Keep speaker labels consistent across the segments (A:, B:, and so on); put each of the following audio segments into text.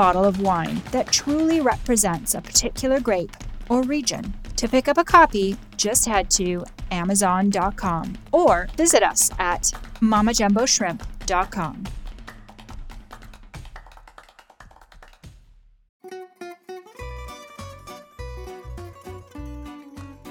A: bottle of wine that truly represents a particular grape or region. To pick up a copy, just head to Amazon.com or visit us at MamaJumboShrimp.com.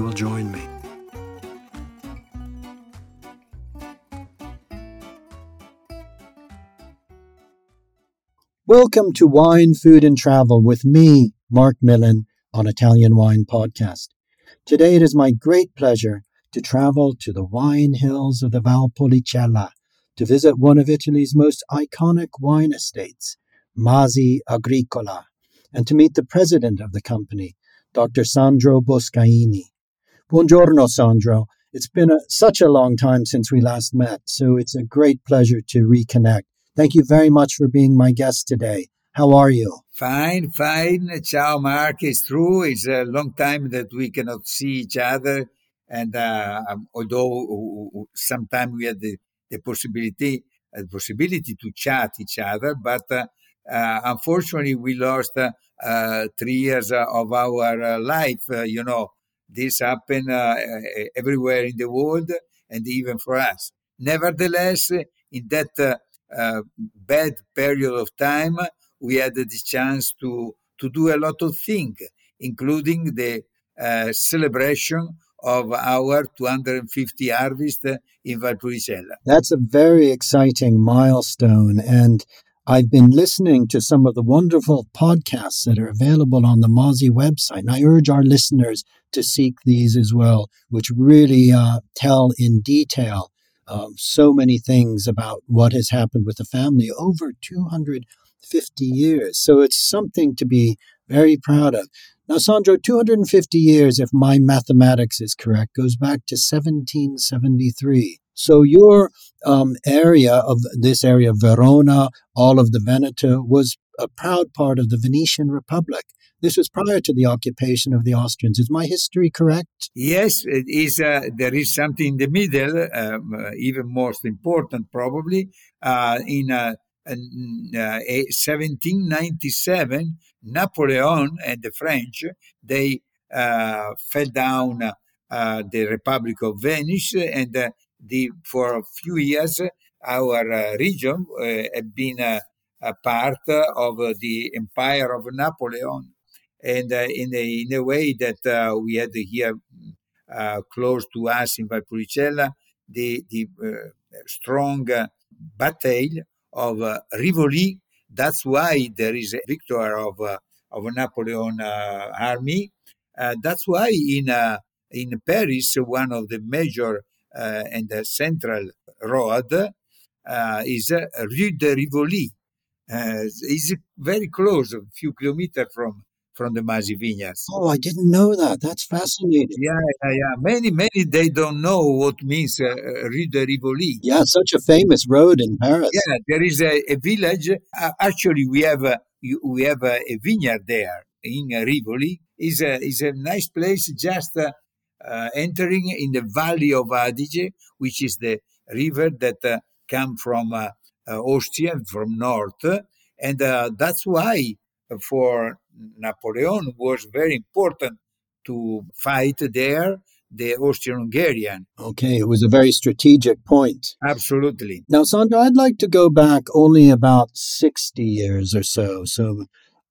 B: you will join me. Welcome to Wine, Food and Travel with me, Marc Millon, on Italian Wine Podcast. Today it is my great pleasure to travel to the wine hills of the Valpolicella to visit one of Italy's most iconic wine estates, Masi Agricola, and to meet the president of the company, Dr. Sandro Boscaini. Buongiorno, Sandro. It's been a, such a long time since we last met, so it's a great pleasure to reconnect. Thank you very much for being my guest today. How are you?
C: Fine, fine. Ciao, Marc. It's true. It's a long time that we cannot see each other. And uh, um, although sometimes we had the, the possibility, uh, possibility to chat each other, but uh, uh unfortunately we lost uh, uh, three years of our life, you know, this happened uh, everywhere in the world and even for us. Nevertheless, in that uh, uh, bad period of time, we had the chance to, to do a lot of things, including the celebration of our 250 harvest in Valpolicella.
B: That's a very exciting milestone. And I've been listening to some of the wonderful podcasts that are available on the Masi website. And I urge our listeners to seek these as well, which really uh, tell in detail um, so many things about what has happened with the family over 250 years. So it's something to be very proud of. Now, Sandro, 250 years, if my mathematics is correct, goes back to 1773. So your um, area of this area, of Verona, all of the Veneto, was a proud part of the Venetian Republic. This was prior to the occupation of the Austrians. Is my history correct?
C: Yes, it is. Uh, there is something in the middle, um, uh, even most important, probably. Uh, in 1797, uh, uh, Napoleon and the French they uh, fell down the Republic of Venice, and the for a few years our region had been a part of the empire of Napoleon. And uh, in a in a way that uh, we had here uh, close to us in Valpolicella the the strong battle of Rivoli. That's why there is a victor of of Napoleon army. that's why in in Paris, one of the major uh, and the central road uh, is uh, Rue de Rivoli. it's very close, a few kilometers from from the Masi vineyards.
B: Oh, I didn't know that. That's fascinating.
C: Yeah, yeah, yeah. Many, many, they don't know what means uh, uh Rue de Rivoli.
B: Yeah, such a famous road in Paris.
C: Yeah, there is a, a village. Uh, actually, we have a, we have a, a vineyard there in uh, Rivoli. is a is a nice place. Just uh, uh, entering in the valley of Adige, which is the river that uh, come from Austria from north, and that's why for Napoleon was very important to fight there the Austrian-Hungarian.
B: Okay, it was a very strategic point.
C: Absolutely.
B: Now, Sandro, I'd like to go back only about 60 years or so. So,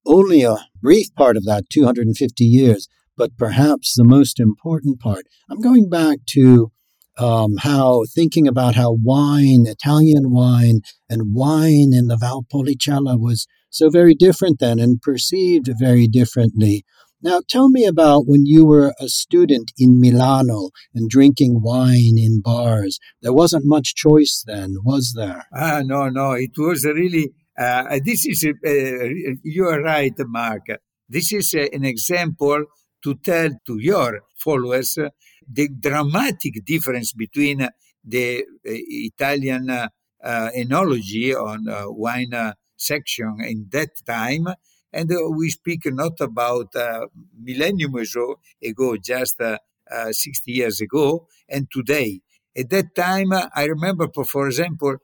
B: only a brief part of that, 250 years, but perhaps the most important part. I'm going back to um, how thinking about how wine, Italian wine, and wine in the Valpolicella was so very different then and perceived very differently. Now, tell me about when you were a student in Milano and drinking wine in bars. There wasn't much choice then, was there?
C: Ah, no, no. It was really. Uh, this is. Uh, you are right, Marc. This is uh, an example to tell to your followers the dramatic difference between the uh, Italian uh, enology on wine section in that time and we speak not about uh, millennium ago, just uh, 60 years ago, and today. At that time, I remember, for example,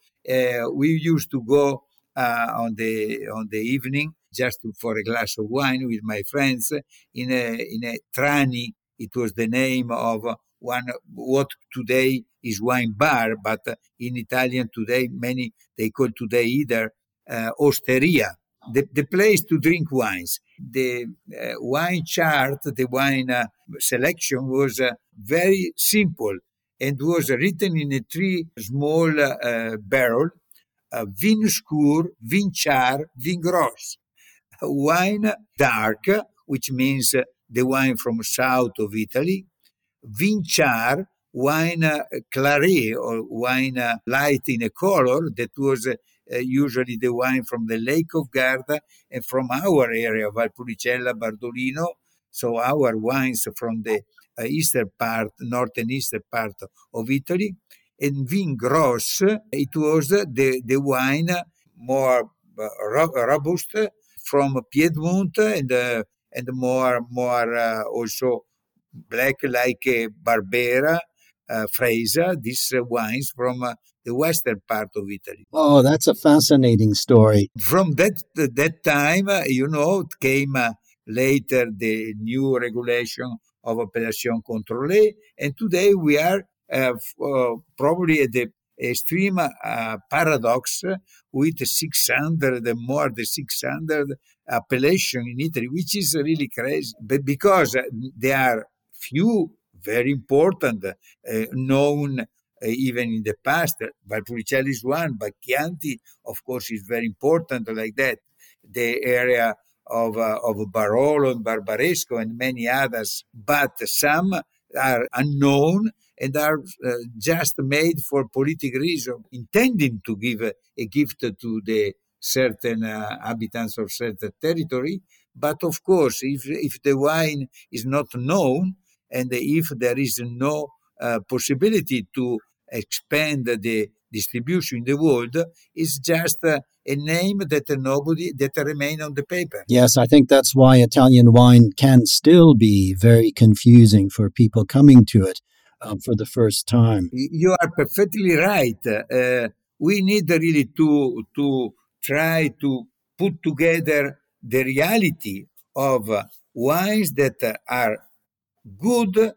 C: we used to go on the on the evening just for a glass of wine with my friends in a in a trani. It was the name of one what today is wine bar, but in Italian today many they call today either uh, osteria the, the place to drink wines. The uh, wine chart, the wine uh, selection was uh, very simple and was written in a three small uh, barrel, uh, vin scur, vin char, vin gros. Wine dark, which means uh, the wine from south of Italy, vin char, wine uh, claret or wine uh, light in a color that was uh, usually the wine from the Lake of Garda and from our area, Valpolicella, Bardolino. So our wines from the uh, eastern part, northern eastern part of Italy. And Vin Gros, it was the, the wine more uh, robust from Piedmont and uh, and more more uh, also black like Barbera, uh, Freisa, these wines from the western part of Italy.
B: Oh, that's a fascinating story.
C: From that that time, uh, you know, it came uh, later the new regulation of appellation contrôlée, and today we are uh, uh, probably at the extreme uh, paradox with 600 and more than 600 appellation in Italy, which is really crazy. But because there are few very important known uh, even in the past. Valpolicella is one, but Chianti, of course, is very important like that. The area of, uh, of Barolo and Barbaresco and many others, but some are unknown and are uh, just made for political reason, intending to give a, a gift to the certain uh, inhabitants of certain territory. But of course, if, if the wine is not known and if there is no uh, possibility to expand the distribution in the world it's just uh, a name that nobody that remain on the paper.
B: Yes, I think that's why Italian wine can still be very confusing for people coming to it um, for the first time.
C: You are perfectly right. Uh, we need really to to try to put together the reality of uh, wines that are good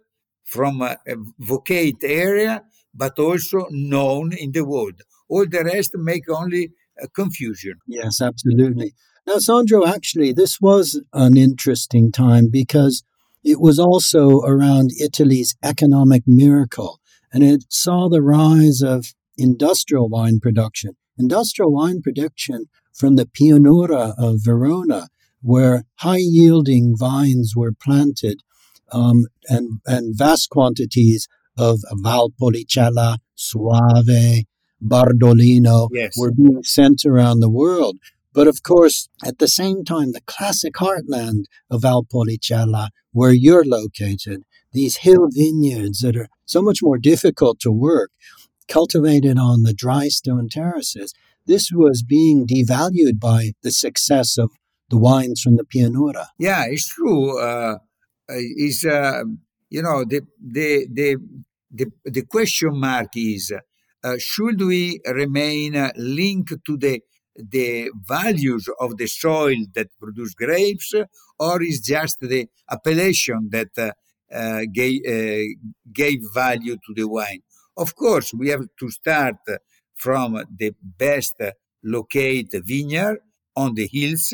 C: from a, a vocate area, but also known in the world. All the rest make only confusion.
B: Yes, absolutely. Now, Sandro, actually, this was an interesting time because it was also around Italy's economic miracle, and it saw the rise of industrial wine production. Industrial wine production from the Pianura of Verona, where high yielding vines were planted um, and, and vast quantities of Valpolicella, Soave, Bardolino
C: yes.
B: were being sent around the world. But of course, at the same time, the classic heartland of Valpolicella, where you're located, these hill vineyards that are so much more difficult to work, cultivated on the dry stone terraces, this was being devalued by the success of the wines from the Pianura.
C: Yeah, it's true. Uh, is uh, you know the the the the, the question mark is uh, should we remain uh, linked to the the values of the soil that produce grapes or is just the appellation that uh, uh, gave, uh, gave value to the wine. Of course, we have to start from the best located vineyard on the hills,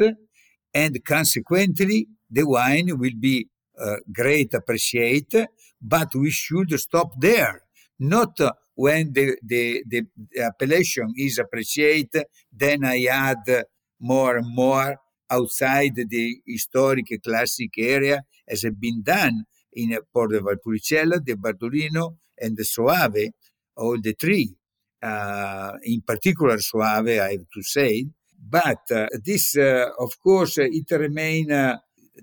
C: and consequently, the wine will be uh, great appreciated, but we should stop there, not when the, the, the appellation is appreciated, then I add more and more outside the historic classic area as has been done in Porto Valpolicella, the Bardolino, and the Soave, all the three. Uh, in particular, Soave, I have to say. But uh, this, uh, of course, it remains uh,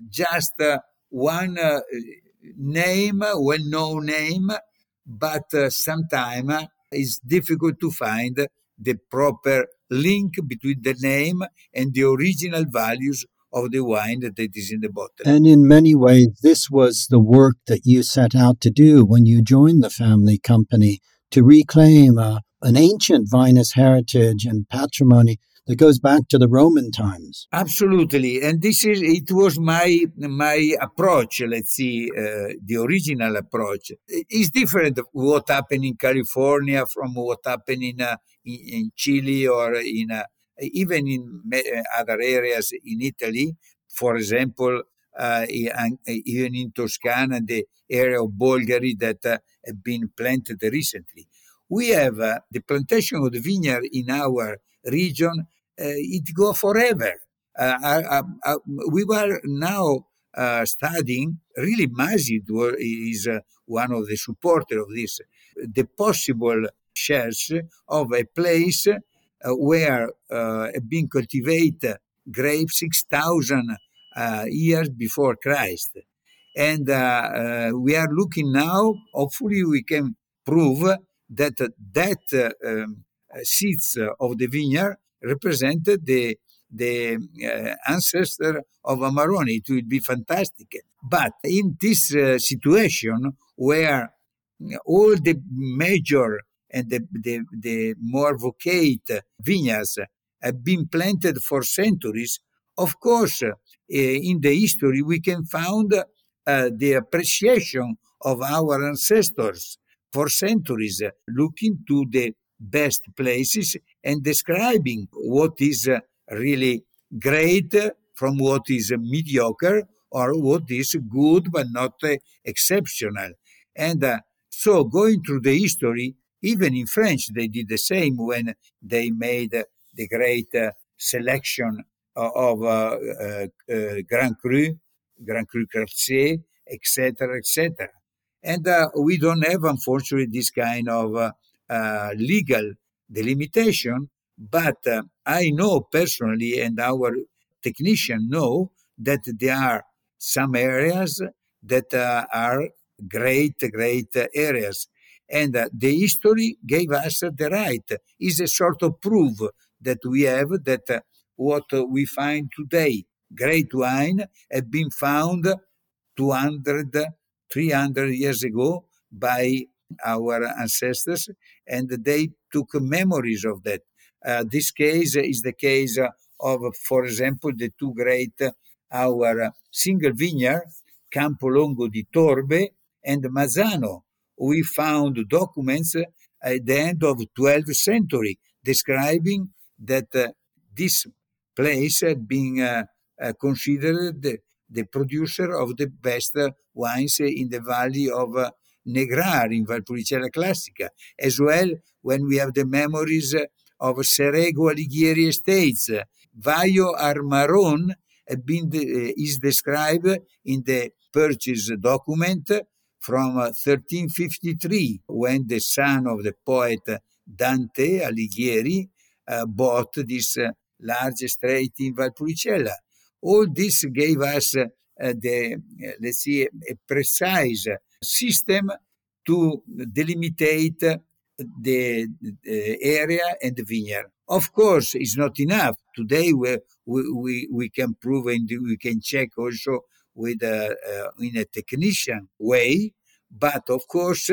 C: just uh, one uh, name, well-known name, but uh, sometimes it's difficult to find the proper link between the name and the original values of the wine that is in the bottle.
B: And in many ways, this was the work that you set out to do when you joined the family company to reclaim uh, an ancient vinous heritage and patrimony that goes back to the Roman times.
C: Absolutely, and this is it was my my approach. Let's see, uh, the original approach is different. What happened in California from what happened in uh, in, in, Chile or in uh, even in other areas in Italy. For example, uh, even in Toscana, the area of Bolgheri that uh, have been planted recently. We have uh, the plantation of the vineyard in our region uh, it go forever. Uh, uh, we were now studying, really Masi is one of the supporters of this, the possible shares of a place where uh, being cultivated grapes 6,000 uh, years before Christ. And uh, uh, we are looking now, hopefully, we can prove that that um, seeds of the vineyard represented the the uh, ancestor of Amarone. It would be fantastic. But in this uh, situation where all the major and the, the, the more vocate vineyards have been planted for centuries, of course, uh, in the history we can find uh, the appreciation of our ancestors for centuries, looking to the best places and describing what is uh, really great from what is mediocre or what is good but not uh, exceptional. And uh, so, going through the history, even in French, they did the same when they made uh, the great uh, selection of uh, Grand Cru, Grand Cru Classé, etc., etc. And we don't have, unfortunately, this kind of legal delimitation, but uh, I know personally, and our technicians know that there are some areas that uh, are great, great areas. And uh, the history gave us the right, is a sort of proof that we have that uh, what we find today, great wine, have been found 200, 300 years ago by our ancestors, and they took memories of that. Uh, this case is the case of, for example, the two great, our single vineyard, Campo Longo di Torbe and Mazzano. We found documents at the end of 12th century describing that uh, this place had been uh, uh, considered the, the, producer of the best wines in the valley of uh, Negrar in Valpolicella Classica, as well when we have the memories of Serego Alighieri estates. Vaio Armaron been, is described in the purchase document from 1353 when the son of the poet Dante Alighieri uh, bought this uh, large estate in Valpolicella. All this gave us uh, the, let's see, a precise system to delimitate the, area and the vineyard. Of course, it's not enough. Today, we, we, we can prove and we can check also with a, uh, in a technician way. But of course,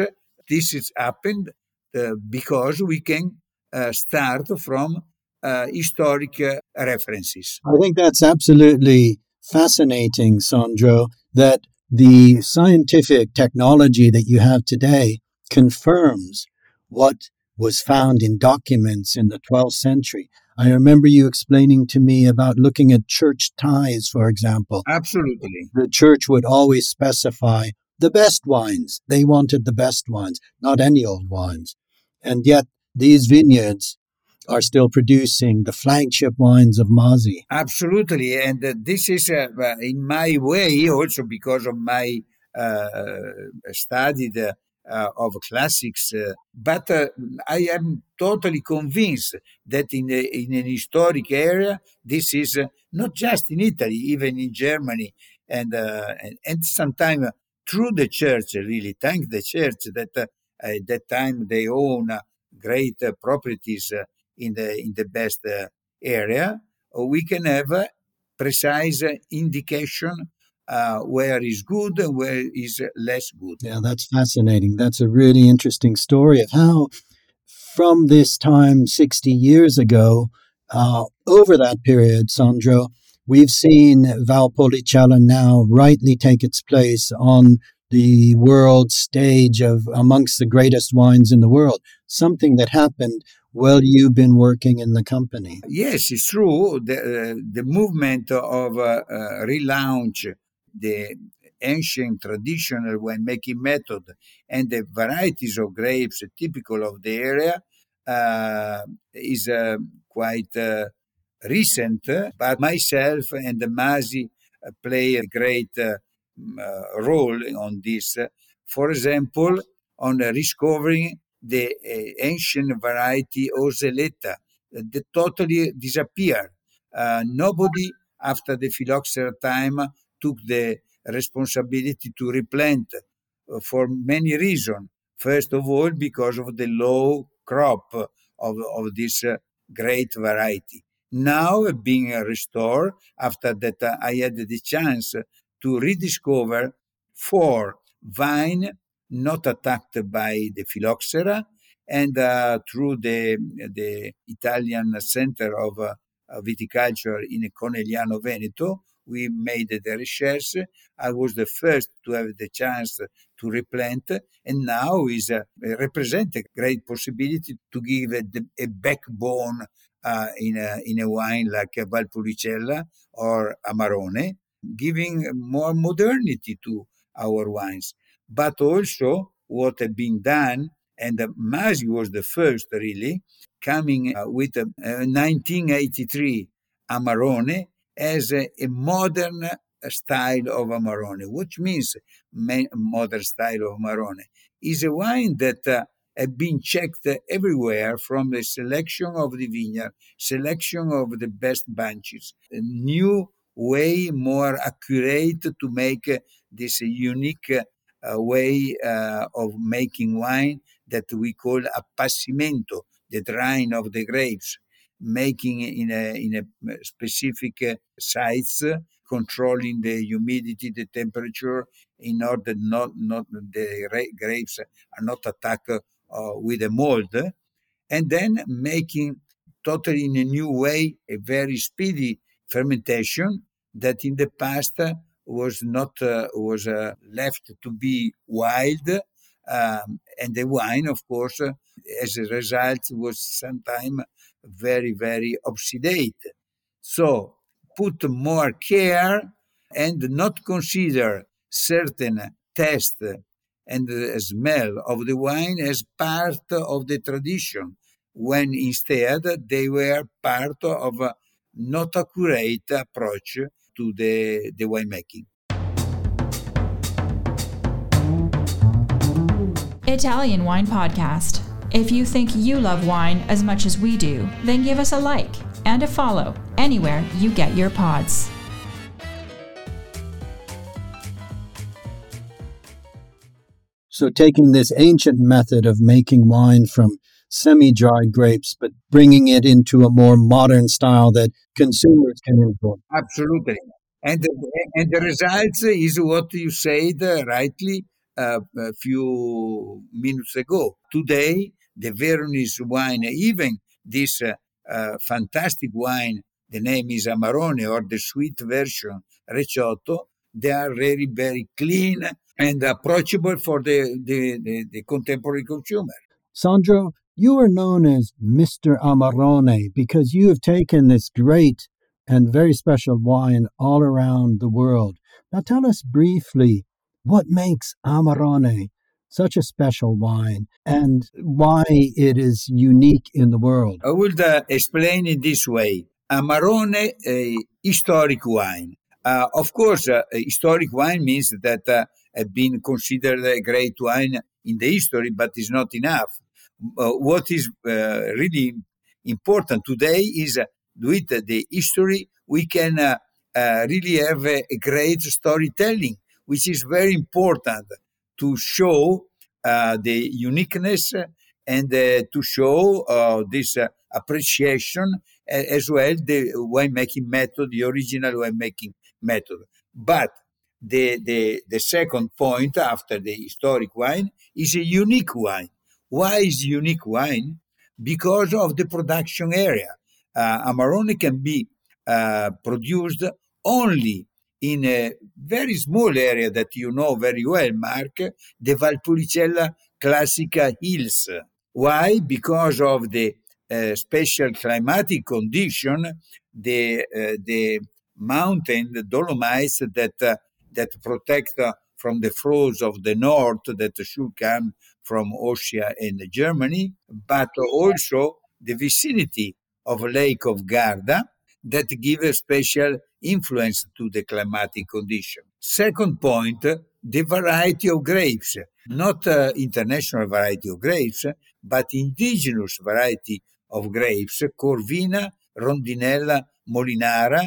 C: this has happened uh, because we can uh, start from uh, historic uh, references.
B: I think that's absolutely fascinating, Sandro, that the scientific technology that you have today confirms what was found in documents in the 12th century. I remember you explaining to me about looking at church tithes, for example.
C: Absolutely.
B: The church would always specify the best wines. They wanted the best wines, not any old wines. And yet, these vineyards are still producing the flagship wines of Masi.
C: Absolutely. And uh, this is, uh, uh in my way, also because of my uh, uh, uh, of classics. But I am totally convinced that in, a, in an historic area, this is not just in Italy, even in Germany, and and, and sometimes through the church, really, thank the church that at that time they own great properties in the in the best area. We can have a precise indication uh, where is good and where is less good.
B: Yeah, that's fascinating. That's a really interesting story of how, from this time 60 years ago, uh, over that period, Sandro, we've seen Valpolicella now rightly take its place on the world stage of amongst the greatest wines in the world, something that happened while you've been working in the company.
C: Yes, it's true. The, uh, the movement of uh, uh, relaunch the ancient traditional winemaking method and the varieties of grapes typical of the area uh, is uh, quite uh, recent, but myself and the Masi play a great role on this. For example, on discovering the ancient variety Oseleta that totally disappeared. nobody after the phylloxera time took the responsibility to replant uh, for many reasons. First of all, because of the low crop of, of this uh, great variety. Now, being restored, after that, uh, I had the chance to rediscover four vine not attacked by the phylloxera, and uh, through the, the Italian Center of uh, Viticulture in Conegliano Veneto, we made the research. I was the first to have the chance to replant, and now is uh, represent a great possibility to give a, a backbone uh, in a in a wine like a Valpolicella or Amarone, giving more modernity to our wines. But also what had been done, and Masi was the first really coming uh, with a, a 1983 Amarone as a, a modern style of Amarone, which means modern style of Amarone, is a wine that uh, have been checked everywhere from the selection of the vineyard, selection of the best bunches, a new way, more accurate to make uh, this unique uh, way uh, of making wine that we call appassimento, the drying of the grapes making in a, in a specific uh, sites, controlling the humidity, the temperature, in order not, not the grapes are not attacked uh, with a mold, and then making totally in a new way a very speedy fermentation that in the past was not uh, was uh, left to be wild um, and the wine of course as a result was sometimes very, very oxidate. So put more care and not consider certain taste and smell of the wine as part of the tradition, when instead they were part of a not accurate approach to the, the winemaking.
A: Italian Wine Podcast. If you think you love wine as much as we do, then give us a like and a follow anywhere you get your pods.
B: So, taking this ancient method of making wine from semi dried grapes, but bringing it into a more modern style that consumers can enjoy.
C: Absolutely. And, and the results is what you said rightly uh, a few minutes ago. Today, the Veronese wine, even this uh, uh, fantastic wine, the name is Amarone or the sweet version Recioto, they are very, very clean and approachable for the, the, the, the contemporary consumer.
B: Sandro, you are known as Mr. Amarone because you have taken this great and very special wine all around the world. Now tell us briefly what makes Amarone such a special wine and why it is unique in the world.
C: I will uh, explain it this way. Amarone, a historic wine. Uh, of course, uh, historic wine means that uh, have been considered a great wine in the history, but is not enough. Uh, what is uh, really important today is uh, with the history, we can uh, uh, really have a, a, great storytelling, which is very important to show uh, the uniqueness and to show this appreciation as well the winemaking method, the original winemaking method. But the, the, the second point after the historic wine is a unique wine. Why is unique wine? Because of the production area. Uh, Amarone can be uh, produced only in a very small area that you know very well, Marc, the Valpolicella Classica Hills. Why? Because of the uh, special climatic condition, the uh, the mountain, the Dolomites that uh, that protect uh, from the flows of the north that should come from Austria and Germany, but also the vicinity of Lake of Garda that give a special influence to the climatic condition. Second point, the variety of grapes, not uh, international variety of grapes, but indigenous variety of grapes, Corvina, Rondinella, Molinara,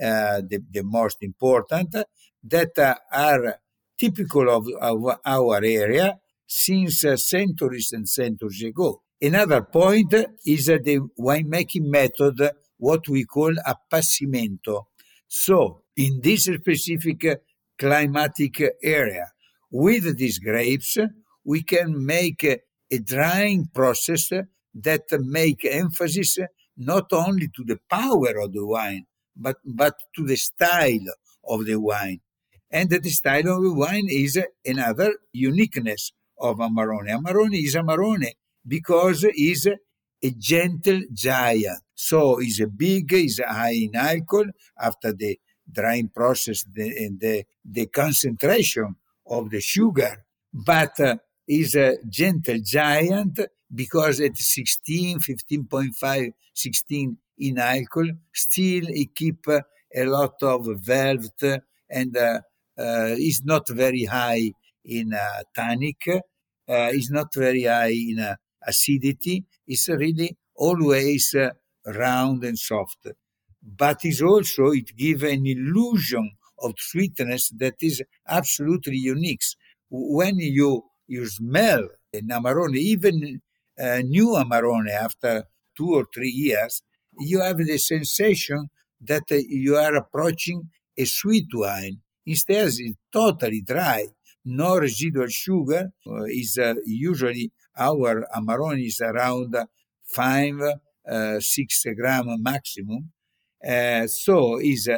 C: uh, the, the most important, that uh, are typical of, of, our area since centuries and centuries ago. Another point is the winemaking method, what we call appassimento. So, in this specific climatic area, with these grapes, we can make a drying process that make emphasis not only to the power of the wine, but, but to the style of the wine. And the style of the wine is another uniqueness of Amarone. Amarone is Amarone because he's a gentle giant. So he's big, he's high in alcohol after the drying process the, and the, the concentration of the sugar. But uh, he's a gentle giant because at 16, 15.5, 16 in alcohol, still he keep uh, a lot of velvet and uh, uh, is not very high in uh, tannic, uh, is not very high in uh, acidity. It's really always uh, round and soft. But is also it gives an illusion of sweetness that is absolutely unique. When you you smell an Amarone, even uh, new Amarone after two or three years, you have the sensation that uh, you are approaching a sweet wine. Instead, it's totally dry, no residual sugar. Uh, is uh, usually our Amarone is around five, uh, six gram maximum. So is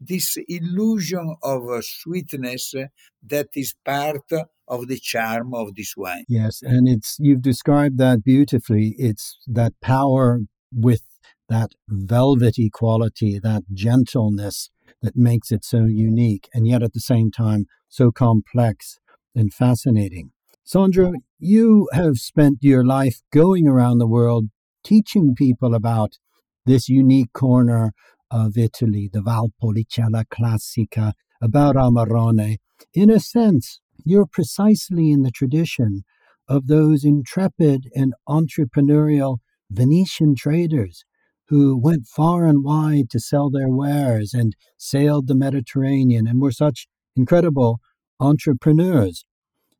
C: this illusion of sweetness that is part of the charm of this wine.
B: Yes, and it's you've described that beautifully. It's that power with that velvety quality, that gentleness that makes it so unique, and yet at the same time so complex and fascinating. Sandro, you have spent your life going around the world teaching people about this unique corner of Italy, the Valpolicella Classica, about Amarone. In a sense, you're precisely in the tradition of those intrepid and entrepreneurial Venetian traders who went far and wide to sell their wares and sailed the Mediterranean and were such incredible entrepreneurs.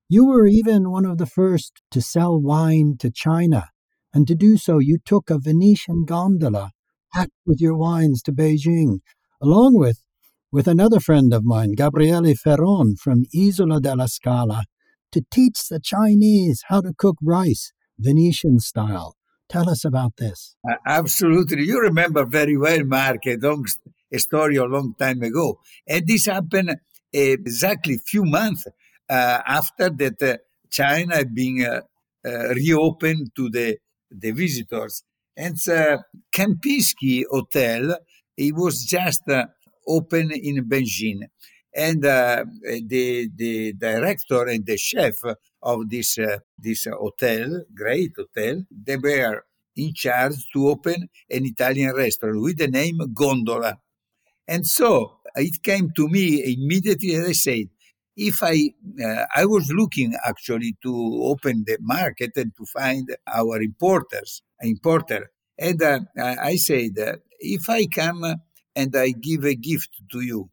B: You were even one of the first to sell wine to China, and to do so, you took a Venetian gondola packed with your wines to Beijing, along with with another friend of mine, Gabriele Ferron from Isola della Scala, to teach the Chinese how to cook rice Venetian style. Tell us about this.
C: Uh, absolutely. You remember very well, Marc, a, long, a story a long time ago. And this happened exactly few months uh, after that uh, China being uh, reopened to the, the visitors. And Kempinski Hotel, it was just open in Beijing. And the, the director and the chef of this, this hotel, great hotel, they were in charge to open an Italian restaurant with the name Gondola. And so it came to me immediately, as I said, if I uh, I was looking actually to open the market and to find our importers importer, and uh, I said uh, if I come and I give a gift to you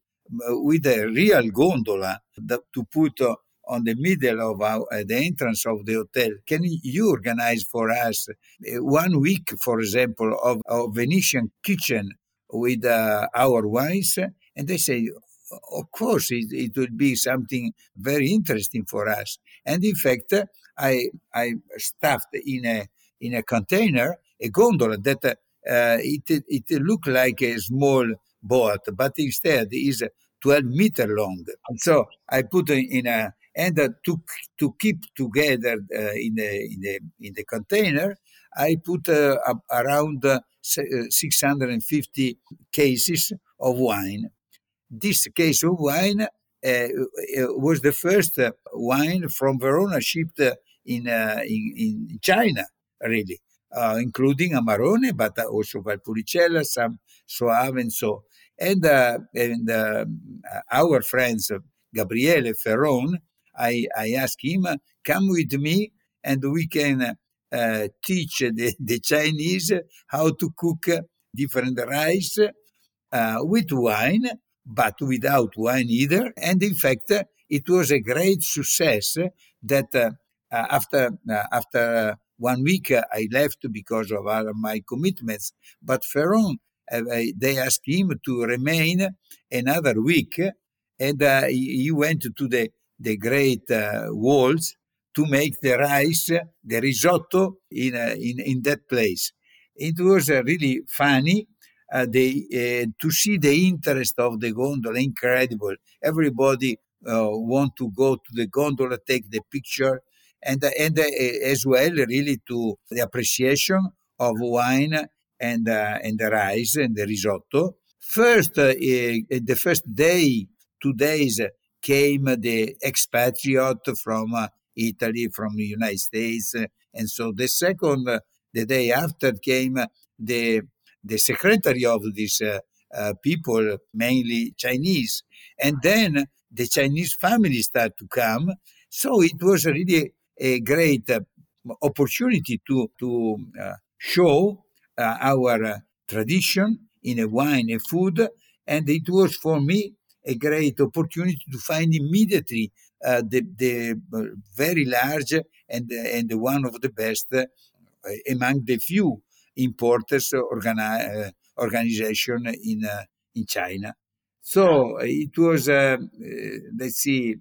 C: uh, with a real gondola to put uh, on the middle of our, uh, the entrance of the hotel. Can you organize for us one week, for example, of, of Venetian kitchen with our wines? And they say, of course, it, it would be something very interesting for us. And in fact, I I stuffed in a in a container a gondola that uh, it it looked like a small boat, but instead is 12 meter long. So I put in a and uh, to to keep together uh, in the in the in the container, I put uh, around uh, Eh, 650 cases of wine this case of wine uh, uh, was the first uh, wine from Verona shipped in, in, in China, really, including Amarone, but also Valpolicella, some Soave, and so. And, and our friends, Gabriele Ferron, I, I asked him, come with me and we can uh, teach the, the, Chinese how to cook different rice uh, with wine but without wine either. And in fact, it was a great success that uh, after after one week I left because of my commitments. But Ferron, they asked him to remain another week, and he went to the the great walls to make the rice, the risotto in in in that place. It was really funny uh, uh, to see the interest of the gondola, incredible. Everybody uh, want to go to the gondola, take the picture, and and as well, really to the appreciation of wine and and the rice and the risotto. First, the first day, two days came the expatriate from Italy, from the United States, and so the second, the day after came the the secretary of these uh, uh, people, mainly Chinese. And then the Chinese family started to come. So it was really a great uh, opportunity to, to uh, show uh, our uh, tradition in a wine and food. And it was for me a great opportunity to find immediately Uh, the, the uh, very large and, and one of the best uh, among the few importers organi- uh, organization in uh, in China. So ah. it was, uh, let's see,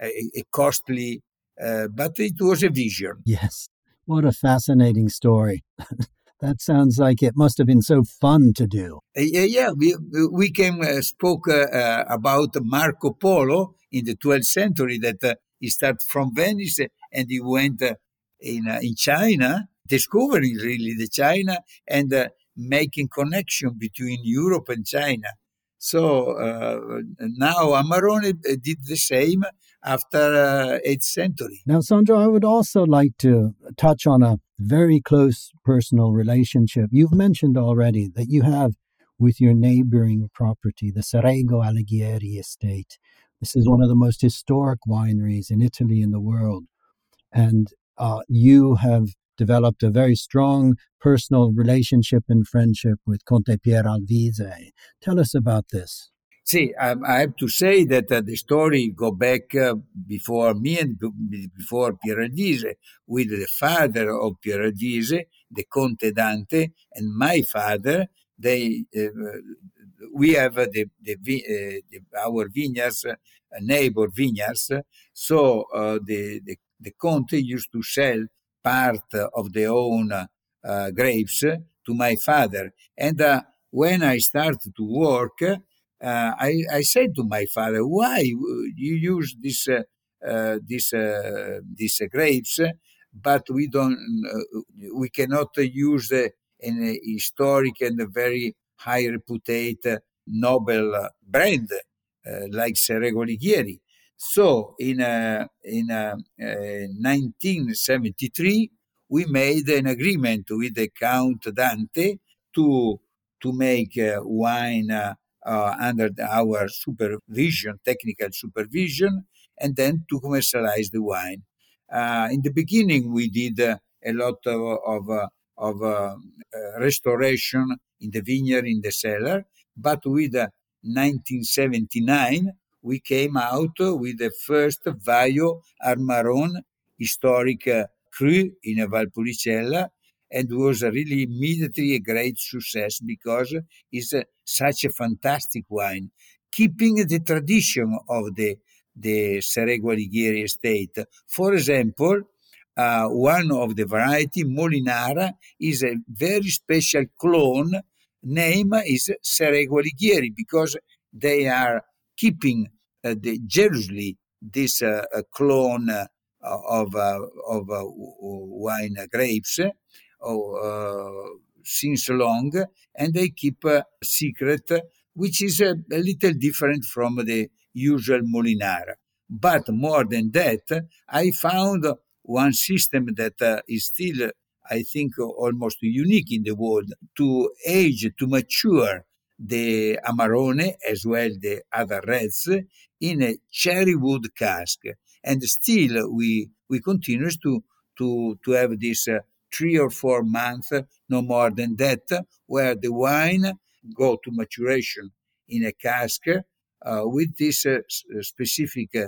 C: a, a costly, but it was a vision.
B: Yes, what a fascinating story. That sounds like it must have been so fun to do.
C: Uh, yeah, yeah. We we came uh, spoke uh, about Marco Polo in the 12th century that he started from Venice and he went in in China discovering really the China and uh, making connection between Europe and China. So uh, now Amarone uh, did the same after uh, 8th century.
B: Now, Sandro, I would also like to touch on a very close personal relationship. You've mentioned already that you have with your neighboring property, the Serego Alighieri estate. This is one of the most historic wineries in Italy and the world. And uh, you have developed a very strong personal relationship and friendship with Conte Pier Alvise. Tell us about this.
C: See, um, I have to say that uh, the story go back uh, before me and before Pier Alvise, with the father of Pier Alvise, the Conte Dante, and my father. They, uh, we have uh, the, the, uh, the, our vineyards, uh, neighbor vineyards. So the, the the Conte used to sell part of their own grapes to my father. And when I started to work, uh, I, I said to my father, "Why you use this uh, uh, this uh, these grapes, but we don't uh, we cannot use an historic and very high reputed Nobel brand like Serego Alighieri?" So in in 1973, we made an agreement with the Count Dante to to make wine uh, under our supervision, technical supervision, and then to commercialize the wine. Uh, in the beginning, we did uh, a lot of, of, uh, of uh, restoration in the vineyard, in the cellar, but with 1979, we came out with the first Vaio Armaron historic cru in a Valpolicella and was really immediately a great success because it's a, such a fantastic wine, keeping the tradition of the the Serego Alighieri estate. For example, uh, one of the variety, Molinara, is a very special clone. Name is Serego Alighieri because they are keeping uh, the, jealously this uh, clone uh, of uh, of uh, wine grapes uh, since long, and they keep a secret, which is a, a little different from the usual Molinara. But more than that, I found one system that uh, is still, I think, almost unique in the world to age, to mature the Amarone as well the other reds in a cherry wood cask. And still we, we continue to, to, to have this uh, three or four months, no more than that, where the wine go to maturation in a cask uh, with this uh, specific uh,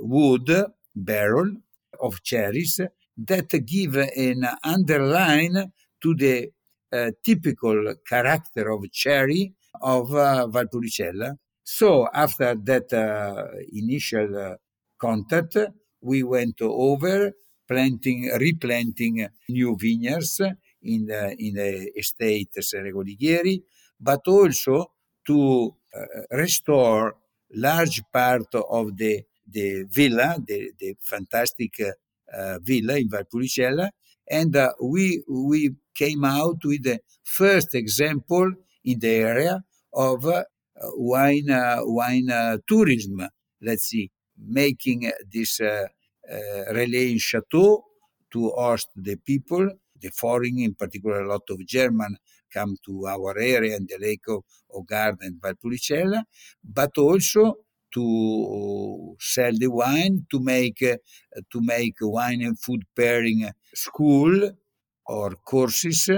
C: wood barrel of cherries that give an underline to the uh, typical character of cherry of uh, Valpolicella. So after that uh, initial contact, we went over planting, replanting new vineyards in the, in the estate Serego Alighieri, but also to uh, restore large part of the, the villa, the, the fantastic uh, villa in Valpolicella, and uh, we we came out with the first example in the area of uh, wine uh, wine uh, tourism. Let's see, making this relay in chateau to host the people, the foreign, in particular, a lot of German come to our area and the lake of, of Garda, Valpolicella, but also to sell the wine, to make uh, to make wine and food pairing school or courses,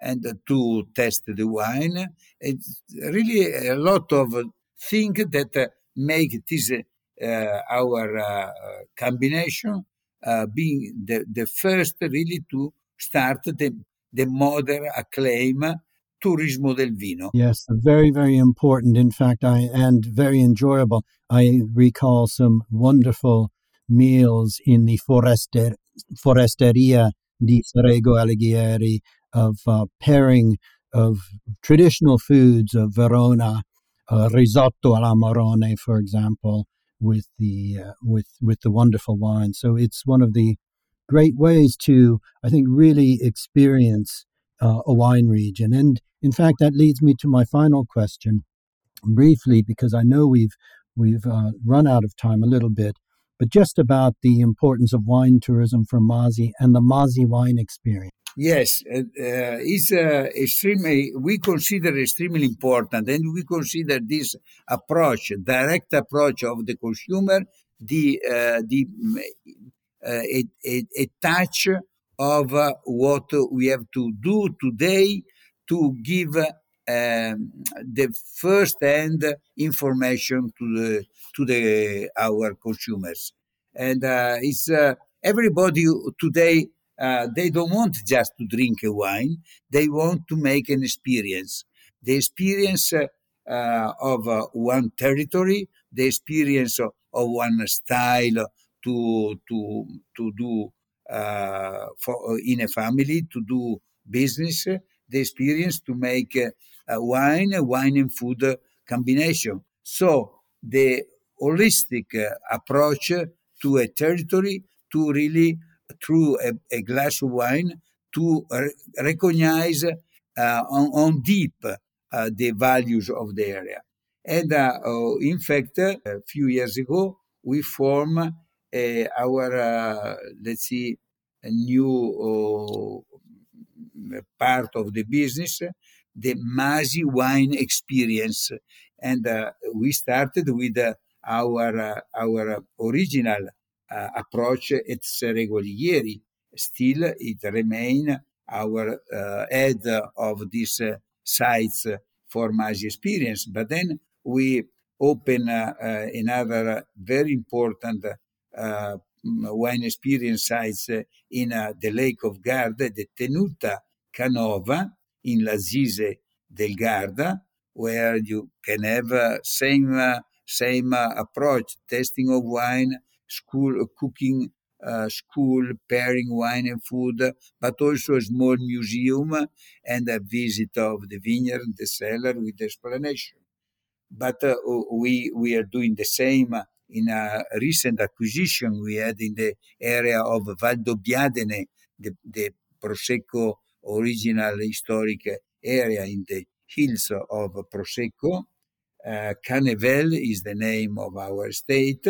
C: and to test the wine. It's really a lot of things that make this our uh, combination uh, being the, the first really to start the, the modern acclaim Turismo del Vino.
B: Yes, very, very important. In fact, I and very enjoyable. I recall some wonderful meals in the forester, Foresteria di Serego Alighieri of uh, pairing of traditional foods of Verona, uh, risotto all'Amarone, for example, with the uh, with with the wonderful wine. So it's one of the great ways to I think really experience uh, a wine region. And in fact, that leads me to my final question, briefly, because I know we've we've uh, run out of time a little bit. But just about the importance of wine tourism for Masi and the Masi wine experience.
C: Yes, uh, it's uh, extremely, we consider extremely important, and we consider this approach, direct approach of the consumer, the uh, the uh, a, a, a, touch of uh, what we have to do today to give um, the first-hand information to the to the our consumers, and uh, it's everybody today uh, they don't want just to drink a wine, they want to make an experience. The experience uh, uh, of uh, one territory, the experience of, of, one style to, to, to do uh, for, in a family, to do business, the experience to make wine, wine and food combination. So the holistic uh, approach to a territory to really through a, a glass of wine to re- recognize uh, on, on, deep uh, the values of the area. And uh, oh, in fact, a few years ago, we formed our, let's see, a new oh, part of the business, the Masi wine experience. And uh, we started with uh, our, uh, our original approach at Serego Alighieri. Still, it remains our head of these sites for Masi experience. But then we open another very important wine experience sites in the Lake of Garda, the Tenuta Canova in Lazise del Garda, where you can have uh, same uh, same uh, approach, testing of wine, school cooking, uh, school pairing wine and food, but also a small museum and a visit of the vineyard, the cellar with explanation. But uh, we we are doing the same in a recent acquisition we had in the area of Valdobbiadene, the, the Prosecco original historic area in the hills of Prosecco. Uh, Canevel is the name of our state,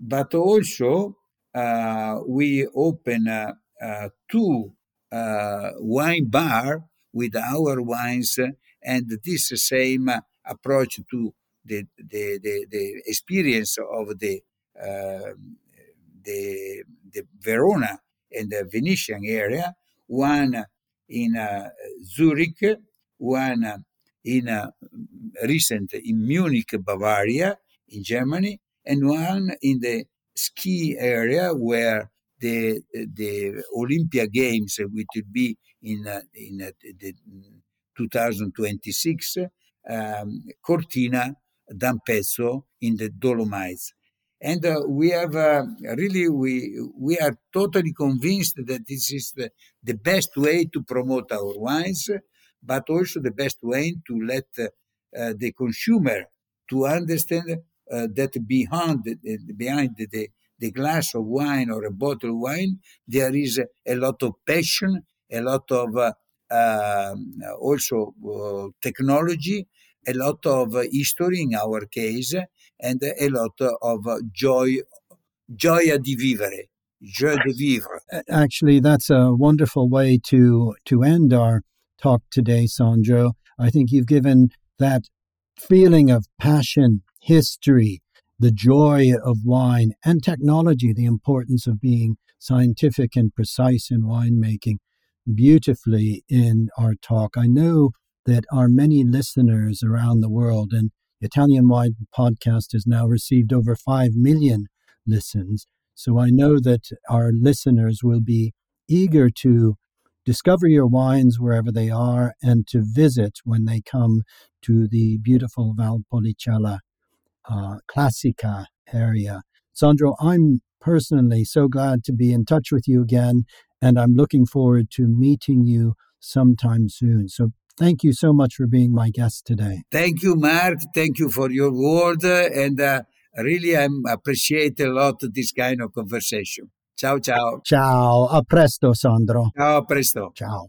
C: but also uh, we open uh, uh two wine bar with our wines and this same approach to the, the, the, the experience of the, the, the Verona and the Venetian area, one in uh, Zurich, one in uh, recent in Munich, Bavaria, in Germany, and one in the ski area where the the Olympia Games, which will be in uh, in uh, the 2026, um, Cortina d'Ampezzo in the Dolomites. And uh, we have uh, really, we, we are totally convinced that this is the, the best way to promote our wines, but also the best way to let uh, the consumer to understand uh, that behind, the, behind the, the glass of wine or a bottle of wine, there is a lot of passion, a lot of uh, um, also uh, technology, a lot of history in our case, and a lot of joy, gioia di vivere, joie de vivre.
B: Actually, that's a wonderful way to to end our talk today, Sandro. I think you've given that feeling of passion, history, the joy of wine, and technology, the importance of being scientific and precise in winemaking beautifully in our talk. I know that our many listeners around the world, and Italian Wine Podcast has now received over 5 million listens. So I know that our listeners will be eager to discover your wines wherever they are and to visit when they come to the beautiful Valpolicella uh, Classica area. Sandro, I'm personally so glad to be in touch with you again, and I'm looking forward to meeting you sometime soon. So Thank you so much for being my guest today.
C: Thank you, Marc. Thank you for your word. And uh, really, I appreciate a lot this kind of conversation. Ciao, ciao.
B: Ciao. A presto, Sandro.
C: Ciao, a presto.
B: Ciao.